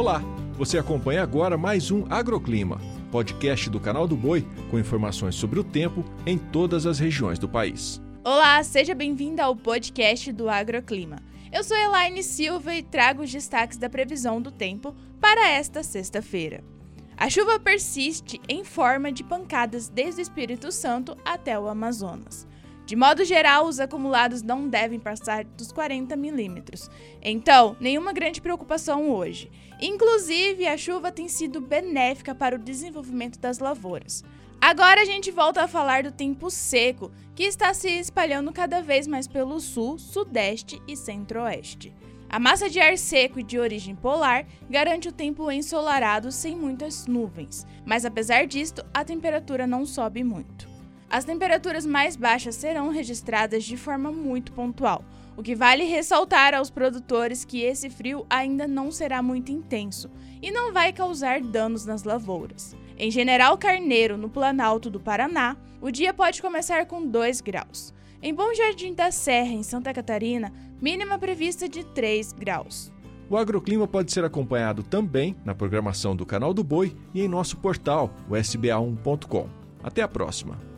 Olá, você acompanha agora mais um Agroclima, podcast do canal do Boi com informações sobre o tempo em todas as regiões do país. Olá, seja bem-vinda ao podcast do Agroclima. Eu sou Elaine Silva e trago os destaques da previsão do tempo para esta sexta-feira. A chuva persiste em forma de pancadas desde o Espírito Santo até o Amazonas. De modo geral, os acumulados não devem passar dos 40 milímetros. Então, nenhuma grande preocupação hoje. Inclusive, a chuva tem sido benéfica para o desenvolvimento das lavouras. Agora a gente volta a falar do tempo seco, que está se espalhando cada vez mais pelo sul, sudeste e centro-oeste. A massa de ar seco e de origem polar garante o tempo ensolarado sem muitas nuvens, mas apesar disto, a temperatura não sobe muito. As temperaturas mais baixas serão registradas de forma muito pontual, o que vale ressaltar aos produtores que esse frio ainda não será muito intenso e não vai causar danos nas lavouras. Em General Carneiro, no Planalto do Paraná, o dia pode começar com 2 graus. Em Bom Jardim da Serra, em Santa Catarina, mínima prevista de 3 graus. O agroclima pode ser acompanhado também na programação do Canal do Boi e em nosso portal, o sba1.com. Até a próxima!